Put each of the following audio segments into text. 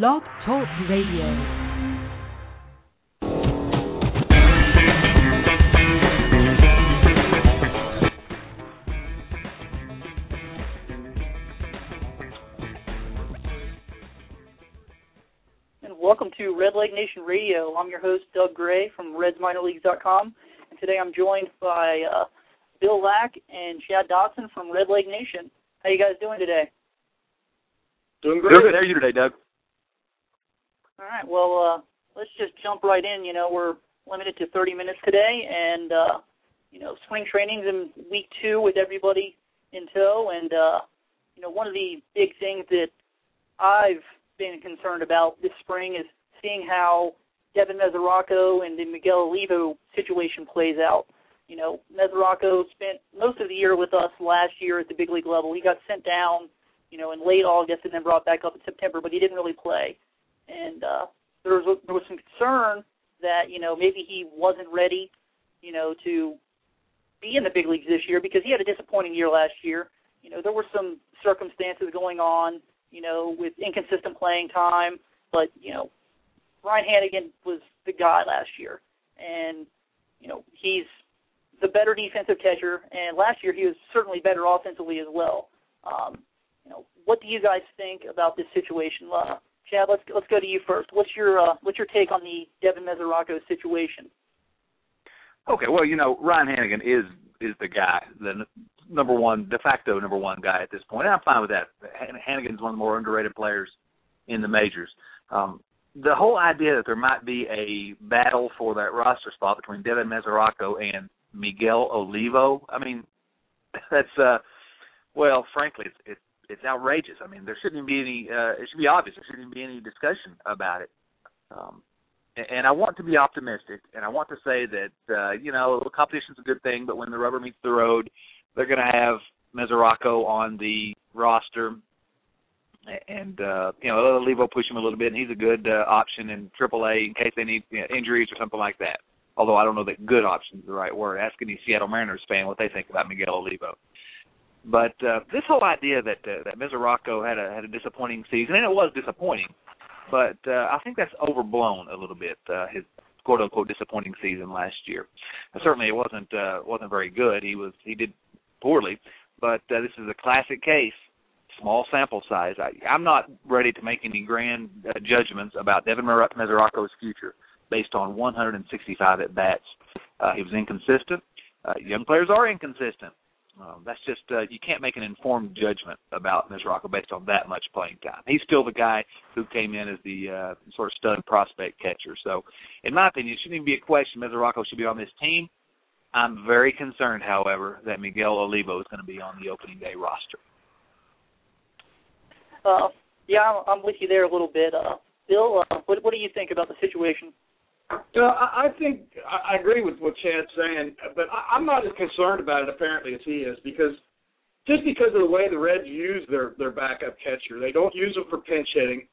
Blog Talk Radio. and welcome to Redleg Nation Radio. I'm your host, Doug Gray from RedsMinorLeagues.com, and today I'm joined by uh, Bill Lack and Chad Dotson from Redleg Nation. How you guys doing today? Doing great. Good. How are you today, Doug? All right. Well, uh, let's just jump right in. You know, we're limited to 30 minutes today, and uh, you know, spring training's in week two with everybody in tow, and uh, you know, one of the big things that I've been concerned about this spring is seeing how Devin Mesoraco and the Miguel Olivo situation plays out. You know, Mesoraco spent most of the year with us last year at the big league level. He got sent down, you know, in late August and then brought back up in September, but he didn't really play. And uh, there was there was some concern that you know maybe he wasn't ready, you know, to be in the big leagues this year because he had a disappointing year last year. You know, there were some circumstances going on, you know, with inconsistent playing time, but you know, Ryan Hanigan was the guy last year, and you know he's the better defensive catcher, and last year he was certainly better offensively as well. Um, you know, what do you guys think about this situation? Uh, Chad, let's let's go to you first. What's your uh, what's your take on the Devin Mesoraco situation? Okay, well, you know, Ryan Hanigan is is the guy, the number one, de facto number one guy at this point. And I'm fine with that. Han- Hanigan's one of the more underrated players in the majors. Um, the whole idea that there might be a battle for that roster spot between Devin Mesoraco and Miguel Olivo, I mean, that's uh, well, frankly, it's it's, it's outrageous. I mean, there shouldn't be any. Uh, it should be obvious. There shouldn't be any discussion about it. Um, and I want to be optimistic, and I want to say that uh, you know competition's a good thing, but when the rubber meets the road, they're going to have Mesoraco on the roster, and uh, you know Olivo push him a little bit, and he's a good uh, option in AAA in case they need you know, injuries or something like that. Although I don't know that good option is the right word. Ask any Seattle Mariners fan what they think about Miguel Olivo. But uh, this whole idea that uh, that Mesoraco had a had a disappointing season, and it was disappointing, but uh, I think that's overblown a little bit. Uh, his quote unquote disappointing season last year. And certainly, it wasn't uh, wasn't very good. He was he did poorly, but uh, this is a classic case. Small sample size. I, I'm not ready to make any grand uh, judgments about Devin Mesoraco's future based on 165 at bats. Uh, he was inconsistent. Uh, young players are inconsistent. Um, that's just uh, you can't make an informed judgment about Mesoraco based on that much playing time. He's still the guy who came in as the uh, sort of stud prospect catcher. So, in my opinion, it shouldn't even be a question. Mesoraco should be on this team. I'm very concerned, however, that Miguel Olivo is going to be on the opening day roster. Uh, yeah, I'm, I'm with you there a little bit. Uh, Bill, uh, what what do you think about the situation? Uh, I think I agree with what Chad's saying, but I'm not as concerned about it apparently as he is because just because of the way the Reds use their their backup catcher, they don't use them for pinch hitting.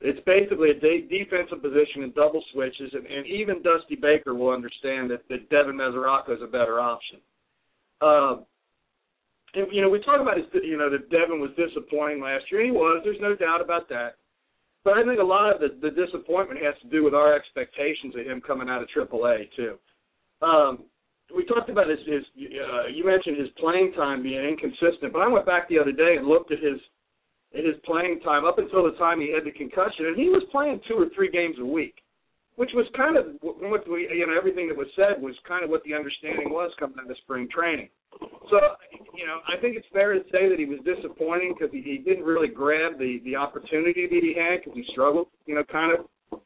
It's basically a de- defensive position and double switches, and, and even Dusty Baker will understand that, that Devin Mesoraco is a better option. Uh, and, you know, we talk about his, you know, that Devin was disappointing last year. He was. There's no doubt about that. But I think a lot of the, the disappointment has to do with our expectations of him coming out of AAA too. Um, we talked about his, his uh, you mentioned his playing time being inconsistent, but I went back the other day and looked at his at his playing time up until the time he had the concussion, and he was playing two or three games a week, which was kind of what we you know everything that was said was kind of what the understanding was coming out of spring training. So you know I think it's fair to say that he was disappointing because he, he didn't really grab the the opportunity that he had because he struggled you know kind of,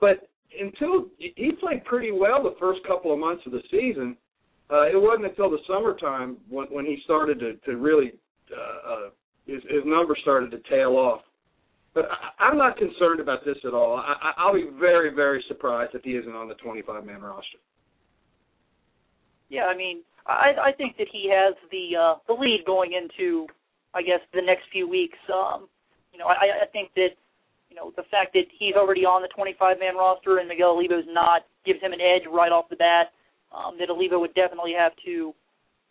but until he played pretty well the first couple of months of the season. Uh, it wasn't until the summertime when, when he started to, to really uh, uh, his, his numbers started to tail off. But I, I'm not concerned about this at all. I, I'll be very, very surprised if he isn't on the 25-man roster. Yeah, I mean, I I think that he has the uh, the lead going into, I guess, the next few weeks. Um, you know, I, I think that you know the fact that he's already on the 25-man roster and Miguel Olivo's not gives him an edge right off the bat. Um, that Olivo would definitely have to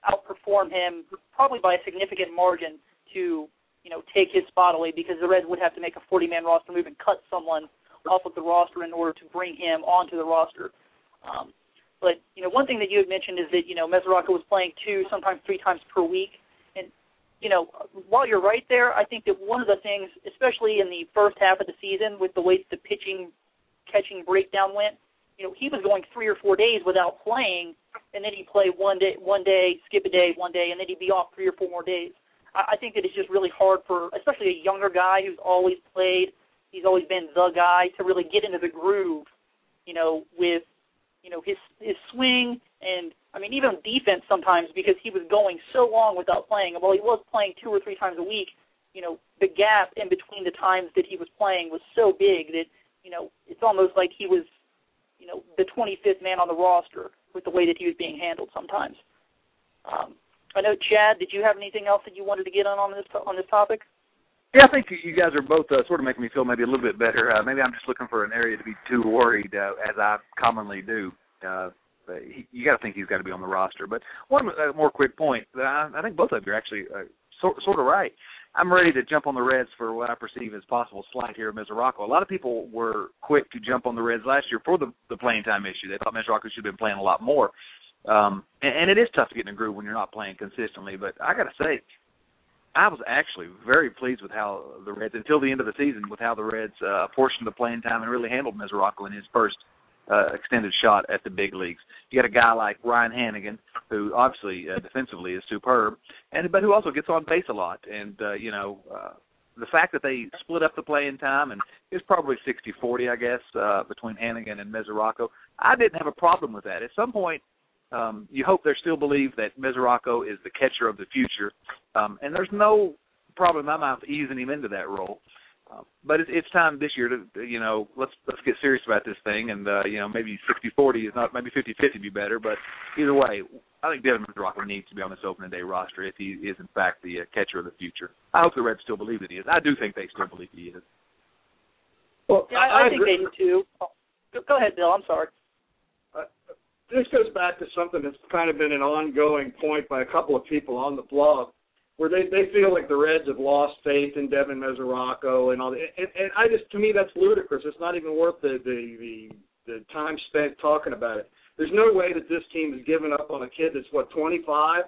outperform him probably by a significant margin to you know take his spot away because the Reds would have to make a 40-man roster move and cut someone off of the roster in order to bring him onto the roster. Um, but you know, one thing that you had mentioned is that you know Mesoraco was playing two, sometimes three times per week, and you know, while you're right there, I think that one of the things, especially in the first half of the season, with the way the pitching, catching breakdown went, you know, he was going three or four days without playing, and then he'd play one day, one day, skip a day, one day, and then he'd be off three or four more days. I, think that it's just really hard for, especially a younger guy who's always played, he's always been the guy to really get into the groove, you know, with you know his his swing and I mean even defense sometimes because he was going so long without playing. While he was playing two or three times a week, you know the gap in between the times that he was playing was so big that you know it's almost like he was you know the 25th man on the roster with the way that he was being handled sometimes. Um, I know Chad. Did you have anything else that you wanted to get on on this on this topic? Yeah, I think you guys are both uh, sort of making me feel maybe a little bit better. Uh, maybe I'm just looking for an area to be too worried, uh, as I commonly do. Uh, but he, you got to think he's got to be on the roster. But one uh, more quick point that I, I think both of you are actually uh, sort sort of right. I'm ready to jump on the Reds for what I perceive as possible slight here of Mesoraco. A lot of people were quick to jump on the Reds last year for the the playing time issue. They thought Mesoraco should have been playing a lot more. Um, and, and it is tough to get in a groove when you're not playing consistently. But I got to say, I was actually very pleased with how the Reds, until the end of the season, with how the Reds uh, apportioned the playing time and really handled Mesoraco in his first uh, extended shot at the big leagues. You got a guy like Ryan Hanigan, who obviously uh, defensively is superb, and but who also gets on base a lot. And uh, you know, uh, the fact that they split up the playing time and it's probably 60-40, I guess, uh, between Hanigan and Mesoraco. I didn't have a problem with that. At some point, um, you hope they still believe that Mesoraco is the catcher of the future, um, and there's no problem in my mind easing him into that role. Uh, but it's, it's time this year to you know let's let's get serious about this thing, and uh, you know maybe 60-40 is not maybe 50-50 be better, but either way, I think Devin Mesoraco needs to be on this opening day roster if he is in fact the uh, catcher of the future. I hope the Reds still believe that he is. I do think they still believe he is. Well, yeah, I, I, I think they do too. Oh, go ahead, Bill. I'm sorry this goes back to something that's kind of been an ongoing point by a couple of people on the blog, where they they feel like the Reds have lost faith in Devin Mesoraco and all that. And, and I just to me that's ludicrous. It's not even worth the the the, the time spent talking about it. There's no way that this team has given up on a kid that's what 25,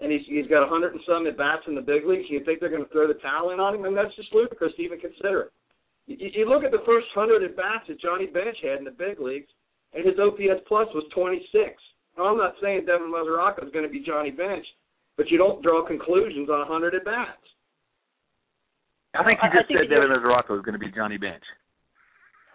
and he's he's got 100 and some at bats in the big leagues. You think they're going to throw the towel in on him? And that's just ludicrous to even consider it. You, you look at the first 100 at bats that Johnny Bench had in the big leagues and his OPS plus was 26. Now, I'm not saying Devin Mesoraco is going to be Johnny Bench, but you don't draw conclusions on 100 at bats. I think you just said Devin Mesoraco is going to be Johnny Bench.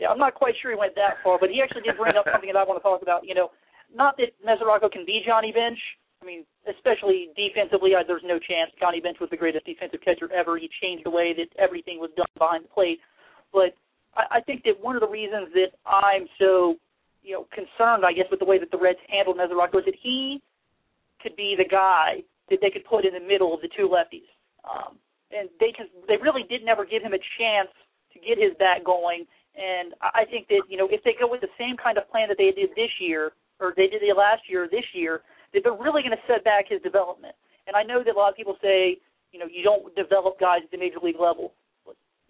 yeah, I'm not quite sure he went that far, but he actually did bring up something that I want to talk about. You know, not that Mesoraco can be Johnny Bench. I mean, especially defensively, I, there's no chance. Johnny Bench was the greatest defensive catcher ever. He changed the way that everything was done behind the plate. But I, think that one of the reasons that I'm so, you know, concerned, I guess, with the way that the Reds handled Mesoraco is that he could be the guy that they could put in the middle of the two lefties. Um, and they just, they really did never give him a chance to get his bat going. And I think that, you know, if they go with the same kind of plan that they did this year, or they did it last year or this year, that they're really going to set back his development. And I know that a lot of people say, you know, you don't develop guys at the major league level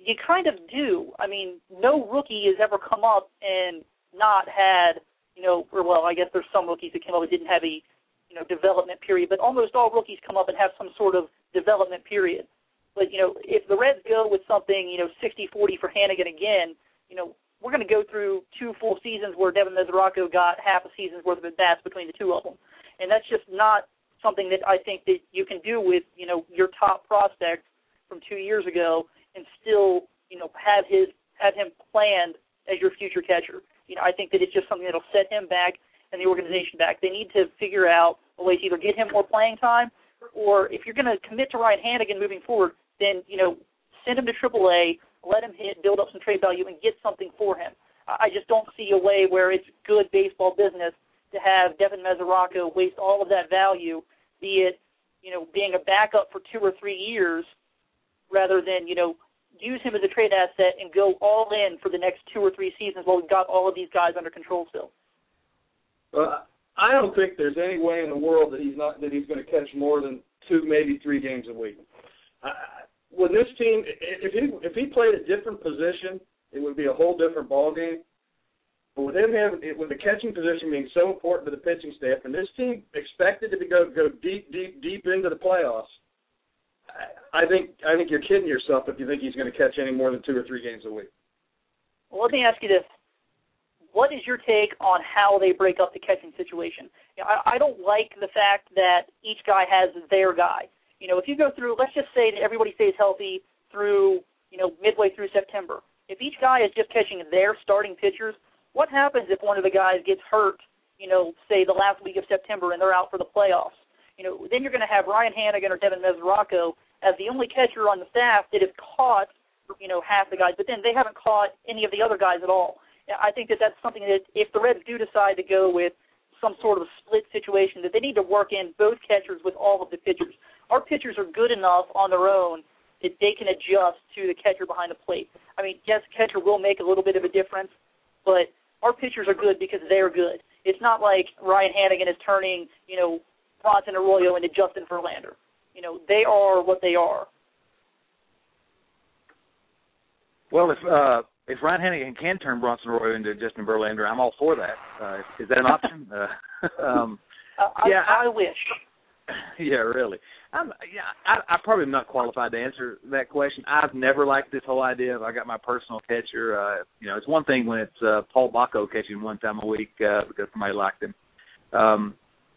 you kind of do. I mean, no rookie has ever come up and not had, you know, or well, I guess there's some rookies that came up and didn't have a, you know, development period, but almost all rookies come up and have some sort of development period. But you know, if the Reds go with something, you know, 60-40 for Hanigan again, you know, we're going to go through two full seasons where Devin Mesoraco got half a season's worth of at bats between the two of them, and that's just not something that I think that you can do with you know your top prospect from two years ago and still, you know, have his have him planned as your future catcher. You know, I think that it's just something that'll set him back and the organization back. They need to figure out a way to either get him more playing time, or if you're going to commit to Ryan Hanigan moving forward, then you know, send him to AAA, let him hit, build up some trade value, and get something for him. I just don't see a way where it's good baseball business to have Devin Mesoraco waste all of that value, be it you know being a backup for two or three years, rather than you know use him as a trade asset and go all in for the next two or three seasons while we've got all of these guys under control still. Well, I don't think there's any way in the world that he's not that he's going to catch more than two, maybe three games a week. I, when this team, if he if he played a different position, it would be a whole different ball game. But with him having, with the catching position being so important to the pitching staff, and this team expected to go go deep, deep, deep into the playoffs, I, think I think you're kidding yourself if you think he's going to catch any more than two or three games a week. Well, let me ask you this: What is your take on how they break up the catching situation? You know, I, I don't like the fact that each guy has their guy. You know, if you go through, let's just say that everybody stays healthy through, you know, midway through September. If each guy is just catching their starting pitchers, what happens if one of the guys gets hurt, you know, say the last week of September and they're out for the playoffs? You know, then you're going to have Ryan Hanigan or Devin Mesoraco as the only catcher on the staff that has caught, you know, half the guys, but then they haven't caught any of the other guys at all. I think that that's something that if the Reds do decide to go with some sort of split situation, that they need to work in both catchers with all of the pitchers. Our pitchers are good enough on their own that they can adjust to the catcher behind the plate. I mean, yes, catcher will make a little bit of a difference, but our pitchers are good because they're good. It's not like Ryan Hanigan is turning, you know, Bronson Arroyo into Justin Verlander. You know, they are what they are. Well, if uh, if Ryan Hanigan can turn Bronson Arroyo into Justin Verlander, I'm all for that. Uh, is that an option? uh, um, uh, yeah, I, I wish. Yeah, really. I'm yeah. I, I probably am not qualified to answer that question. I've never liked this whole idea of I got my personal catcher. Uh, you know, it's one thing when it's uh, Paul Bako catching one time a week uh, because somebody liked him. Um,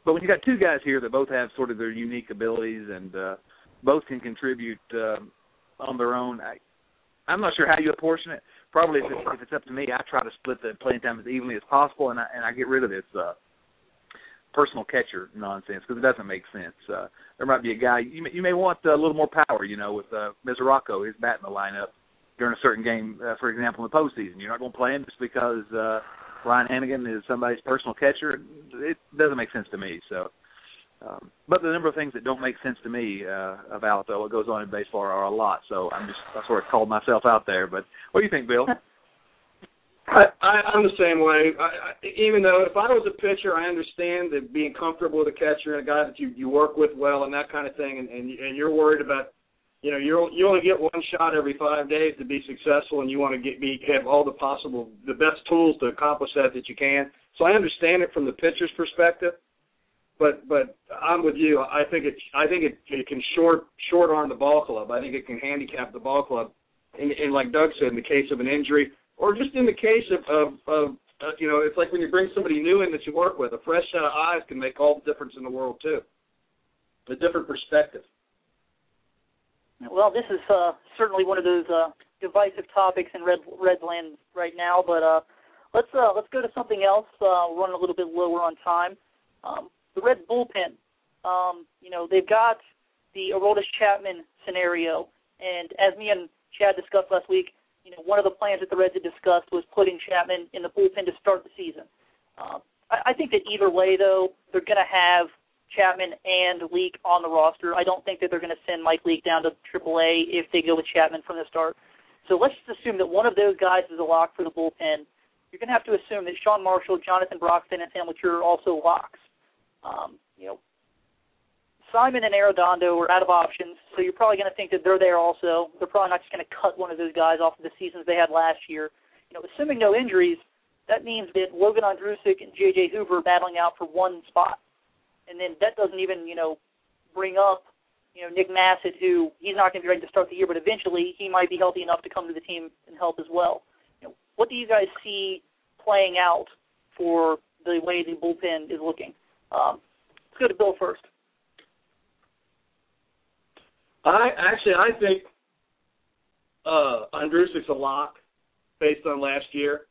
but when you got two guys here that both have sort of their unique abilities and uh, both can contribute uh, on their own, I, I'm not sure how you apportion it. Probably if it's, if it's up to me, I try to split the playing time as evenly as possible, and I and I get rid of this. Uh, personal catcher nonsense because it doesn't make sense. Uh, there might be a guy you may, you may want a little more power, you know, with uh, Mesoraco, his bat in the lineup during a certain game, uh, for example, in the postseason. You're not going to play him just because uh, Ryan Hanigan is somebody's personal catcher. It doesn't make sense to me. So, um, but the number of things that don't make sense to me uh, about uh, what goes on in baseball are a lot. So I'm just I sort of called myself out there. But what do you think, Bill? I, I I'm the same way. I, I, even though if I was a pitcher, I understand that being comfortable with a catcher and a guy that you you work with well and that kind of thing, and and, and you're worried about, you know, you you only get one shot every five days to be successful, and you want to get be have all the possible the best tools to accomplish that that you can. So I understand it from the pitcher's perspective, but but I'm with you. I think it I think it it can short short arm the ball club. I think it can handicap the ball club. And, and like Doug said, in the case of an injury, or just in the case of, of, of uh, you know, it's like when you bring somebody new in that you work with, a fresh set of eyes can make all the difference in the world too. A different perspective. Well, this is uh, certainly one of those uh, divisive topics in Red Redland right now, but uh, let's uh, let's go to something else. Uh, we're running a little bit lower on time. Um, the Red bullpen. Um, you know, they've got the Aroldis Chapman scenario, and as me and Chad discussed last week, you know, one of the plans that the Reds had discussed was putting Chapman in the bullpen to start the season. Um, I, I think that either way, though, they're going to have Chapman and Leake on the roster. I don't think that they're going to send Mike Leake down to AAA if they go with Chapman from the start. So let's just assume that one of those guys is a lock for the bullpen. You're going to have to assume that Sean Marshall, Jonathan Broxton, and Sam LeCure are also locks. Um, you know, Simon and Arredondo are out of options, so you're probably going to think that they're there also. They're probably not just going to cut one of those guys off of the seasons they had last year. You know, assuming no injuries, that means that Logan Ondrusek and J.J. Hoover are battling out for one spot. And then that doesn't even, you know, bring up, you know, Nick Masset, who he's not going to be ready to start the year, but eventually he might be healthy enough to come to the team and help as well. You know, what do you guys see playing out for the way the bullpen is looking? Um, let's go to Bill first. I actually I think uh Ondrusek's a lock based on last year.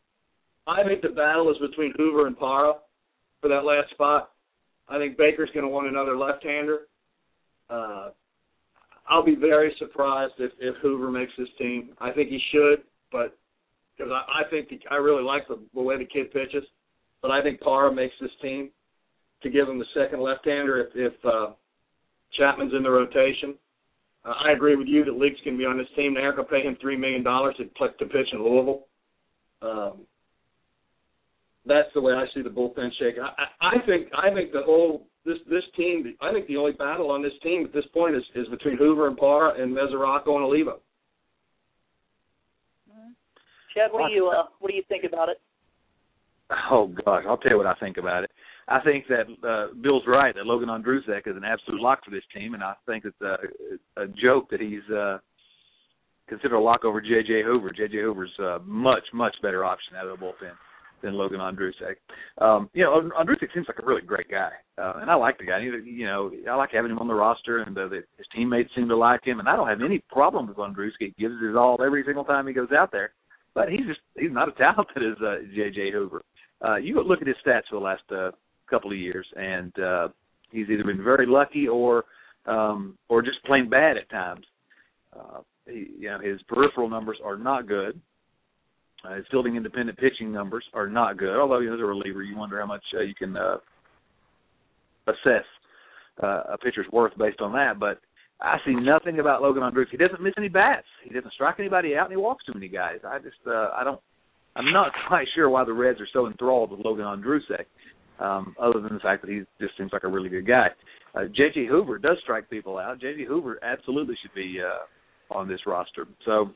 I think the battle is between Hoover and Parra for that last spot. I think Baker's going to want another left-hander. Uh, I'll be very surprised if if Hoover makes this team. I think he should, but because I, I think the, I really like the, the way the kid pitches, but I think Parra makes this team to give him the second left-hander if if uh, Chapman's in the rotation. Uh, I agree with you that Leake's can be on this team. They're going to pay him three million dollars to to pitch in Louisville. Um, that's the way I see the bullpen shaking. I, I think I think the whole this this team. I think the only battle on this team at this point is is between Hoover and Parra and Mesoraco and Olivo. Mm-hmm. Chad, what do you uh, what do you think about it? Oh gosh, I'll tell you what I think about it. I think that uh, Bill's right that Logan Ondrusek is an absolute lock for this team, and I think it's a, a joke that he's uh, considered a lock over J.J. Hoover. J.J. Hoover's a much much better option out of the bullpen than Logan Ondrusek. Um, you know, Ondrusek seems like a really great guy, uh, and I like the guy. He, you know, I like having him on the roster, and uh, the, his teammates seem to like him, and I don't have any problem with Ondrusek. He gives his all every single time he goes out there, but he's just he's not as talented as uh, J.J. Hoover. Uh, you look at his stats for the last uh, couple of years, and uh, he's either been very lucky or um, or just plain bad at times. Uh, he, you know, his peripheral numbers are not good. Uh, his fielding independent pitching numbers are not good. Although he is a reliever, you wonder how much uh, you can uh, assess uh, a pitcher's worth based on that. But I see nothing about Logan Ondrusek. He doesn't miss any bats. He doesn't strike anybody out, and he walks too many guys. I just uh, I don't. I'm not quite sure why the Reds are so enthralled with Logan Ondrusek, um, other than the fact that he just seems like a really good guy. Uh, J.J. Hoover does strike people out. J.J. Hoover absolutely should be uh, on this roster. So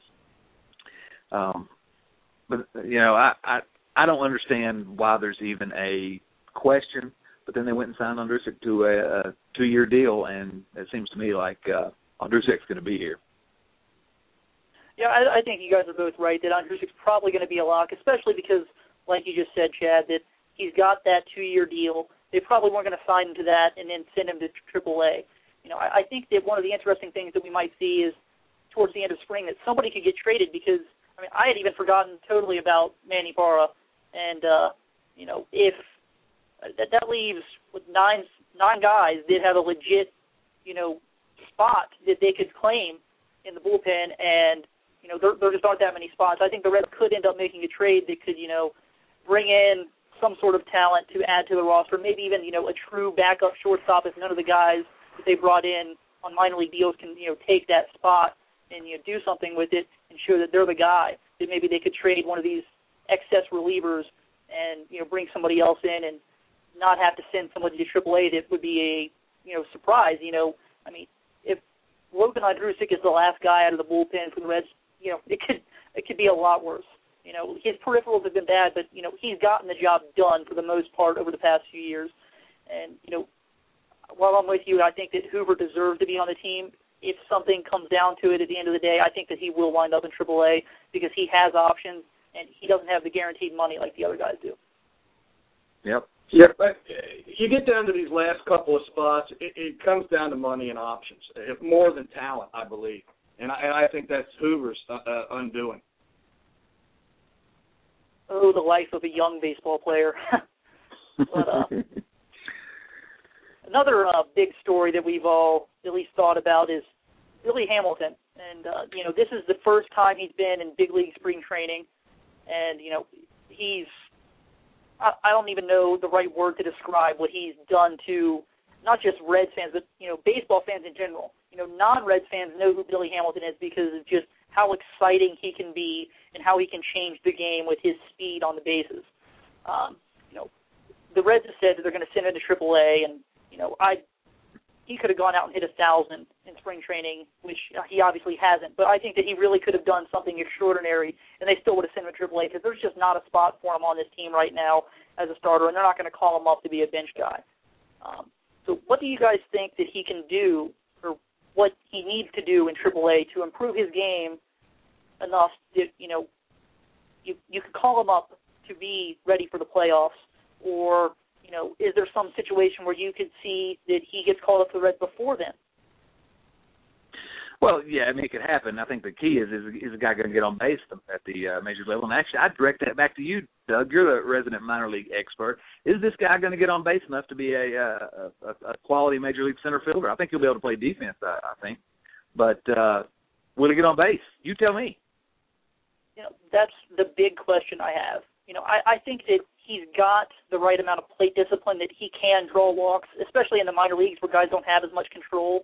um, but you know, I I I don't understand why there's even a question. But then they went and signed Ondrusek to a, a two-year deal, and it seems to me like uh, Ondrusek's going to be here. Yeah, I, I think you guys are both right that Ondrusek's probably going to be a lock, especially because, like you just said, Chad, that he's got that two-year deal. They probably weren't going to sign him to that and then send him to AAA. You know, I, I think that one of the interesting things that we might see is towards the end of spring that somebody could get traded because I mean, I had even forgotten totally about Manny Parra, and uh, you know, if that that leaves with nine nine guys that have a legit, you know, spot that they could claim in the bullpen, and you know, there there just aren't that many spots. I think the Reds could end up making a trade that could, you know, bring in some sort of talent to add to the roster, maybe even you know a true backup shortstop if none of the guys that they brought in on minor league deals can you know take that spot and you know do something with it show that they're the guy. That maybe they could trade one of these excess relievers and you know bring somebody else in and not have to send somebody to AAA. That would be a you know surprise. You know, I mean, if Logan Ondrusek is the last guy out of the bullpen for the Reds, you know, it could it could be a lot worse. You know, his peripherals have been bad, but you know he's gotten the job done for the most part over the past few years. And you know, while I'm with you, I think that Hoover deserves to be on the team if something comes down to it at the end of the day, I think that he will wind up in AAA because he has options and he doesn't have the guaranteed money like the other guys do. Yep. Yep. But you get down to these last couple of spots, it, it comes down to money and options, if more than talent, I believe, and I, and I think that's Hoover's uh, uh undoing. Oh, the life of a young baseball player. but, uh, another uh, big story that we've all at least thought about is Billy Hamilton. And uh, you know, this is the first time he's been in big league spring training, and you know, he's I, I don't even know the right word to describe what he's done to not just Reds fans, but you know, baseball fans in general. You know, non-Reds fans know who Billy Hamilton is because of just how exciting he can be and how he can change the game with his speed on the bases. Um, you know, the Reds have said that they're going to send him to AAA, and you know, I he could have gone out and hit a thousand in spring training, which he obviously hasn't. But I think that he really could have done something extraordinary, and they still would have sent him to AAA because there's just not a spot for him on this team right now as a starter, and they're not going to call him up to be a bench guy. Um, so, what do you guys think that he can do, or what he needs to do in AAA to improve his game enough that you know you you could call him up to be ready for the playoffs, or you know, is there some situation where you could see that he gets called up to the Reds before then? Well, yeah, I mean it could happen. I think the key is is, is the guy going to get on base at the uh, major level? And actually, I'd direct that back to you, Doug. You're the resident minor league expert. Is this guy going to get on base enough to be a, a, a, a quality major league center fielder? I think he'll be able to play defense. I, I think. But uh, will he get on base? You tell me. You know, that's the big question I have. You know, I, I think that he's got the right amount of plate discipline that he can draw walks, especially in the minor leagues where guys don't have as much control.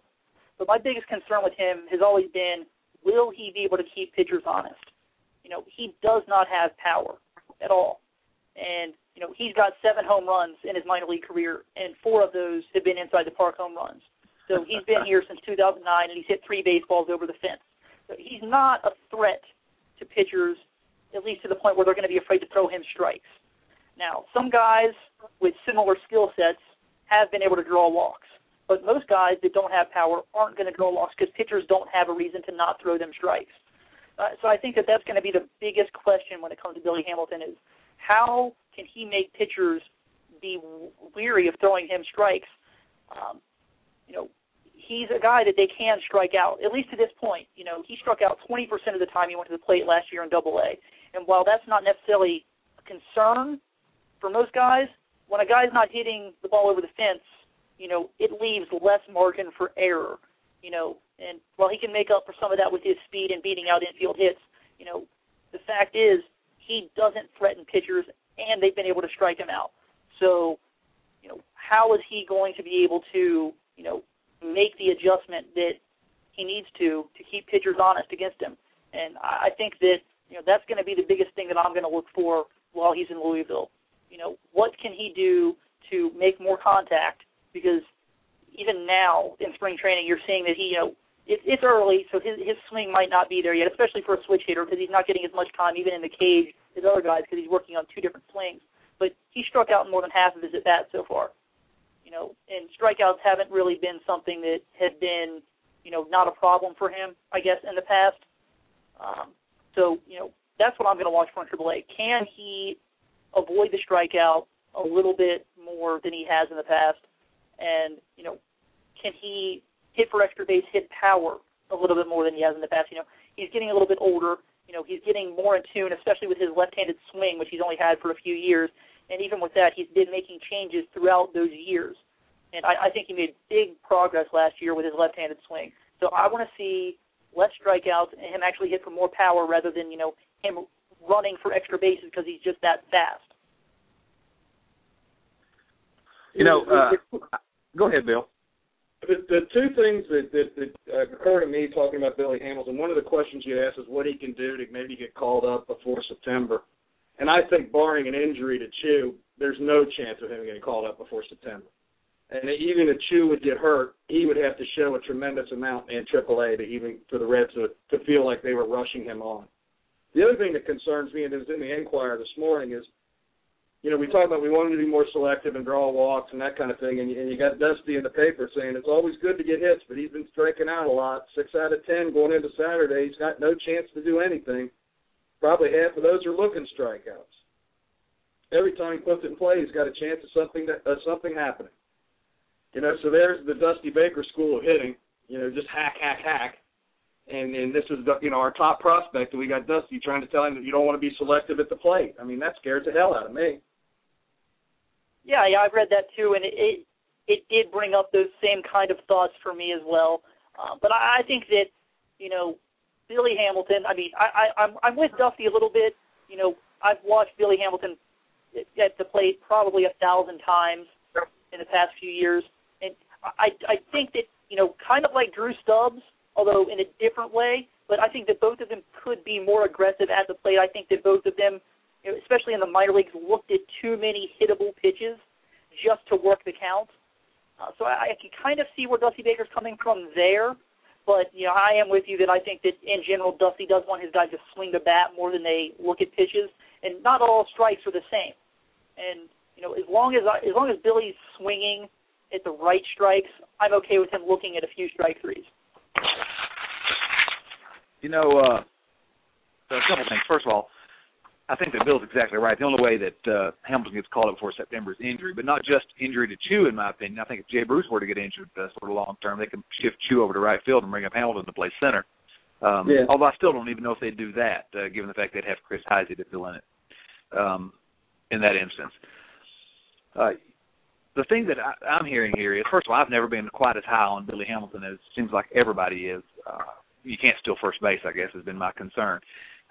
But my biggest concern with him has always been will he be able to keep pitchers honest? You know, he does not have power at all. And, you know, he's got seven home runs in his minor league career, and four of those have been inside the park home runs. So he's been here since 2009, and he's hit three baseballs over the fence. So he's not a threat to pitchers, at least to the point where they're going to be afraid to throw him strikes. Now, some guys with similar skill sets have been able to draw walks, but most guys that don't have power aren't going to draw walks because pitchers don't have a reason to not throw them strikes. Uh, so I think that that's going to be the biggest question when it comes to Billy Hamilton is how can he make pitchers be weary of throwing him strikes? Um, you know, he's a guy that they can strike out, at least to this point. You know, he struck out 20% of the time he went to the plate last year in Double A. And while that's not necessarily a concern for most guys, when a guy's not hitting the ball over the fence, you know, it leaves less margin for error. You know, and while he can make up for some of that with his speed and beating out infield hits, you know, the fact is he doesn't threaten pitchers, and they've been able to strike him out. So, you know, how is he going to be able to, you know, make the adjustment that he needs to to keep pitchers honest against him? And I think that you know that's going to be the biggest thing that I'm going to look for while he's in Louisville you know, what can he do to make more contact? Because even now in spring training, you're seeing that he, you know, it, it's early, so his his swing might not be there yet, especially for a switch hitter because he's not getting as much time even in the cage as other guys because he's working on two different swings. But he struck out more than half of his at bats so far. You know, and strikeouts haven't really been something that has been, you know, not a problem for him, I guess, in the past. Um, so, you know, that's what I'm going to watch for in AAA. Can he avoid the strikeout a little bit more than he has in the past? And, you know, can he hit for extra base, hit power a little bit more than he has in the past? You know, he's getting a little bit older. You know, he's getting more in tune, especially with his left-handed swing, which he's only had for a few years. And even with that, he's been making changes throughout those years. And I, I think he made big progress last year with his left-handed swing. So I want to see less strikeouts and him actually hit for more power rather than you know him running for extra bases because he's just that fast. You know, uh, go ahead, Bill. The, the two things that, that, that uh, occur to me talking about Billy Hamilton, one of the questions you asked is what he can do to maybe get called up before September. And I think, barring an injury to Choo, there's no chance of him getting called up before September. And even if Choo would get hurt, he would have to show a tremendous amount in AAA to even for the Reds to to feel like they were rushing him on. The other thing that concerns me, and it was in the Enquirer this morning, is you know we talked about we wanted to be more selective and draw walks and that kind of thing, and and you got Dusty in the paper saying it's always good to get hits, but he's been striking out a lot. Six out of ten going into Saturday, he's got no chance to do anything. Probably half of those are looking strikeouts. Every time he puts it in play, he's got a chance of something that uh, something happening. You know, so there's the Dusty Baker school of hitting. You know, just hack, hack, hack and and this is the, you know our top prospect, and we got Dusty trying to tell him that you don't want to be selective at the plate. I mean that scares the hell out of me. Yeah, yeah, I've read that too, and it it, it did bring up those same kind of thoughts for me as well. Uh, but I, I think that you know Billy Hamilton. I mean, I, I I'm I'm with Dusty a little bit. You know, I've watched Billy Hamilton at the plate probably a thousand times in the past few years, and I I think that you know, kind of like Drew Stubbs although in a different way. But I think that both of them could be more aggressive at the plate. I think that both of them, especially in the minor leagues, looked at too many hittable pitches just to work the count. Uh, so I, I can kind of see where Dusty Baker's coming from there. But you know, I am with you that I think that in general, Dusty does want his guys to swing the bat more than they look at pitches, and not all strikes are the same. And you know, as long as I, as long as Billy's swinging at the right strikes, I'm okay with him looking at a few strike threes. You know, uh, a couple things. First of all, I think that Bill's exactly right. The only way that uh, Hamilton gets called up before September is injury, but not just injury to Choo, in my opinion. I think if Jay Bruce were to get injured uh, sort of long term, they can shift Choo over to right field and bring up Hamilton to play center. Um, yeah. Although I still don't even know if they'd do that, uh, given the fact they'd have Chris Heisey to fill in it um, in that instance. Uh, the thing that I, I'm hearing here is, first of all, I've never been quite as high on Billy Hamilton as it seems like everybody is. Uh, you can't steal first base, I guess, has been my concern.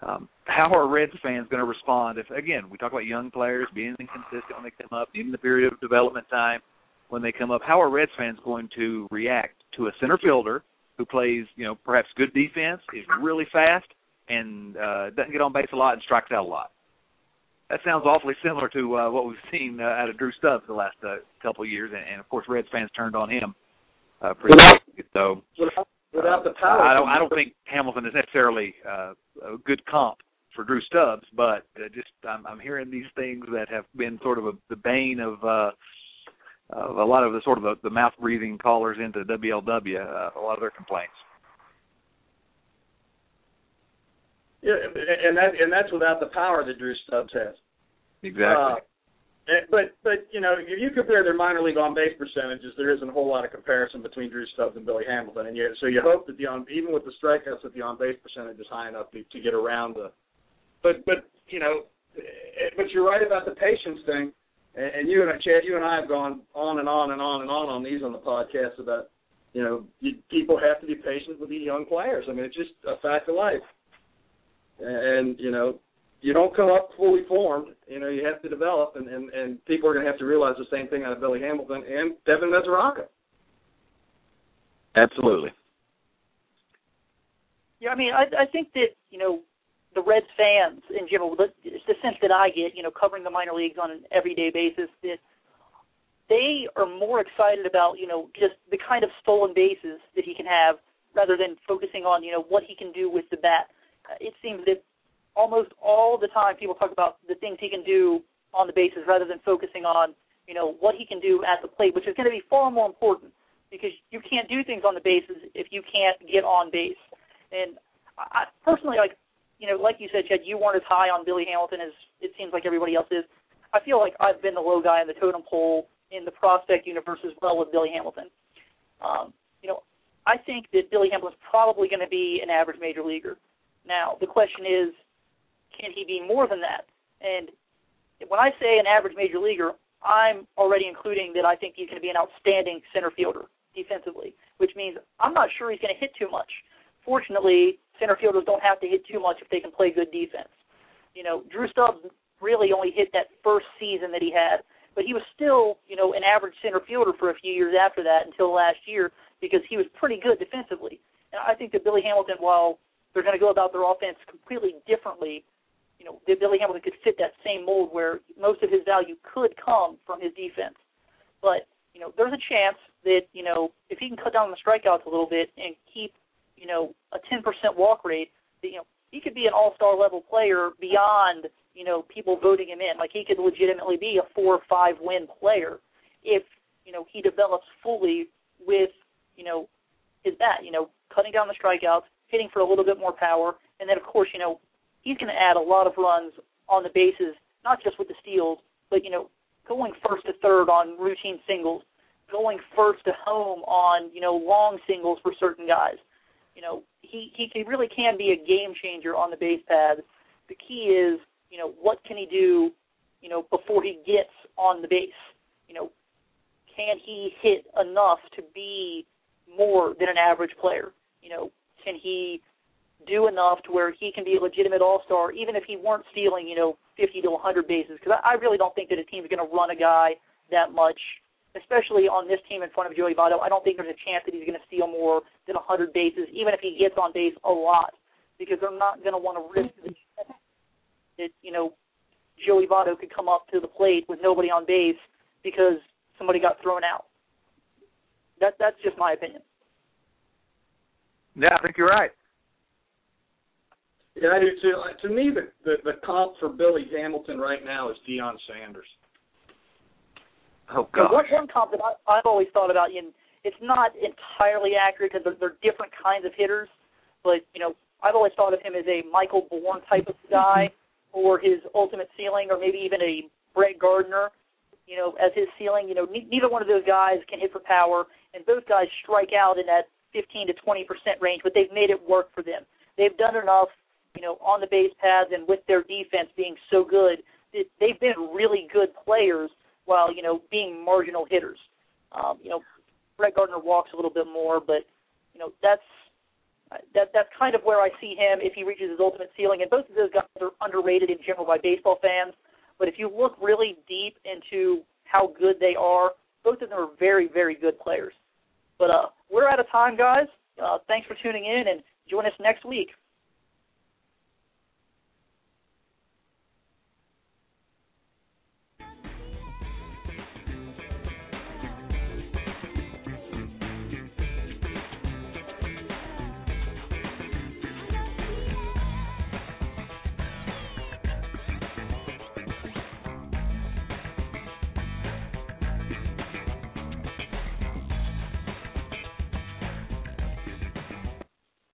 Um, how are Reds fans going to respond if, again, we talk about young players being inconsistent when they come up, even the period of development time when they come up? How are Reds fans going to react to a center fielder who plays, you know, perhaps good defense, is really fast, and uh, doesn't get on base a lot and strikes out a lot? That sounds awfully similar to uh, what we've seen uh, out of Drew Stubbs the last uh, couple of years, and, and of course, Reds fans turned on him uh, pretty without, so without, without the power, I don't. I don't think Hamilton is necessarily uh, a good comp for Drew Stubbs, but uh, just I'm, I'm hearing these things that have been sort of a, the bane of uh, uh, a lot of the sort of the, the mouth breathing callers into WLW. Uh, a lot of their complaints. Yeah, and that and that's without the power that Drew Stubbs has. Exactly. Uh, but but you know if you compare their minor league on base percentages, there isn't a whole lot of comparison between Drew Stubbs and Billy Hamilton, and you, so you hope that the on even with the strikeouts that the on base percentage is high enough to, to get around the. But but you know, eh, but you're right about the patience thing, and, and you and I, Chad, you and I have gone on and on and on and on on these on the podcast about you know you, people have to be patient with these young players. I mean it's just a fact of life and you know you don't come up fully formed. You know you have to develop, and and, and people are going to have to realize the same thing out of Billy Hamilton and Devin Mesoraco. Absolutely. Yeah, I mean, I I think that you know the Reds fans in general, the, the sense that I get, you know, covering the minor leagues on an everyday basis, that they are more excited about you know just the kind of stolen bases that he can have, rather than focusing on you know what he can do with the bat it seems that almost all the time people talk about the things he can do on the bases rather than focusing on you know what he can do at the plate, which is going to be far more important because you can't do things on the bases if you can't get on base. And I personally like you know like you said, Chad, you weren't as high on Billy Hamilton as it seems like everybody else is. I feel like I've been the low guy in the totem pole in the prospect universe as well with Billy Hamilton. Um, you know, I think that Billy Hamilton's probably going to be an average major leaguer. Now, the question is, can he be more than that? And when I say an average major leaguer, I'm already including that I think he's going to be an outstanding center fielder defensively, which means I'm not sure he's going to hit too much. Fortunately, center fielders don't have to hit too much if they can play good defense. You know, Drew Stubbs really only hit that first season that he had, but he was still, you know, an average center fielder for a few years after that until last year because he was pretty good defensively. And I think that Billy Hamilton, while they're going to go about their offense completely differently. You know, Billy Hamilton could fit that same mold where most of his value could come from his defense. But, you know, there's a chance that, you know, if he can cut down the strikeouts a little bit and keep, you know, a 10% walk rate, that, you know, he could be an all-star level player beyond, you know, people voting him in. Like he could legitimately be a four or five win player if, you know, he develops fully with, you know, his bat, you know, cutting down the strikeouts, hitting for a little bit more power, and then of course, you know, he's going to add a lot of runs on the bases, not just with the steals, but you know, going first to third on routine singles, going first to home on you know long singles for certain guys. You know, he he really can be a game changer on the base paths. The key is, you know, what can he do, you know, before he gets on the base? You know, can he hit enough to be more than an average player? You know, can he do enough to where he can be a legitimate all star, even if he weren't stealing, you know, 50 to 100 bases? Because I, I really don't think that a team's going to run a guy that much, especially on this team in front of Joey Votto. I don't think there's a chance that he's going to steal more than 100 bases, even if he gets on base a lot, because they're not going to want to risk that, you know, Joey Votto could come up to the plate with nobody on base because somebody got thrown out. That that's just my opinion. Yeah, I think you're right. Yeah, I do too. Uh, to me, the, the the comp for Billy Hamilton right now is Deion Sanders. Oh God. One, one comp that I, I've always thought about, and it's not entirely accurate because they're, they're different kinds of hitters, but you know, I've always thought of him as a Michael Bourn type of guy mm-hmm. for his ultimate ceiling, or maybe even a Brett Gardner, you know, as his ceiling. You know, ne- neither one of those guys can hit for power, and both guys strike out in that 15 to 20 percent range, but they've made it work for them. They've done enough, you know, on the base paths and with their defense being so good, they've been really good players. while you know being marginal hitters. Um, you know, Brett Gardner walks a little bit more, but you know that's that that's kind of where I see him if he reaches his ultimate ceiling. And both of those guys are underrated in general by baseball fans. But if you look really deep into how good they are, both of them are very, very good players. But uh, we're out of time, guys. Uh, thanks for tuning in, and join us next week.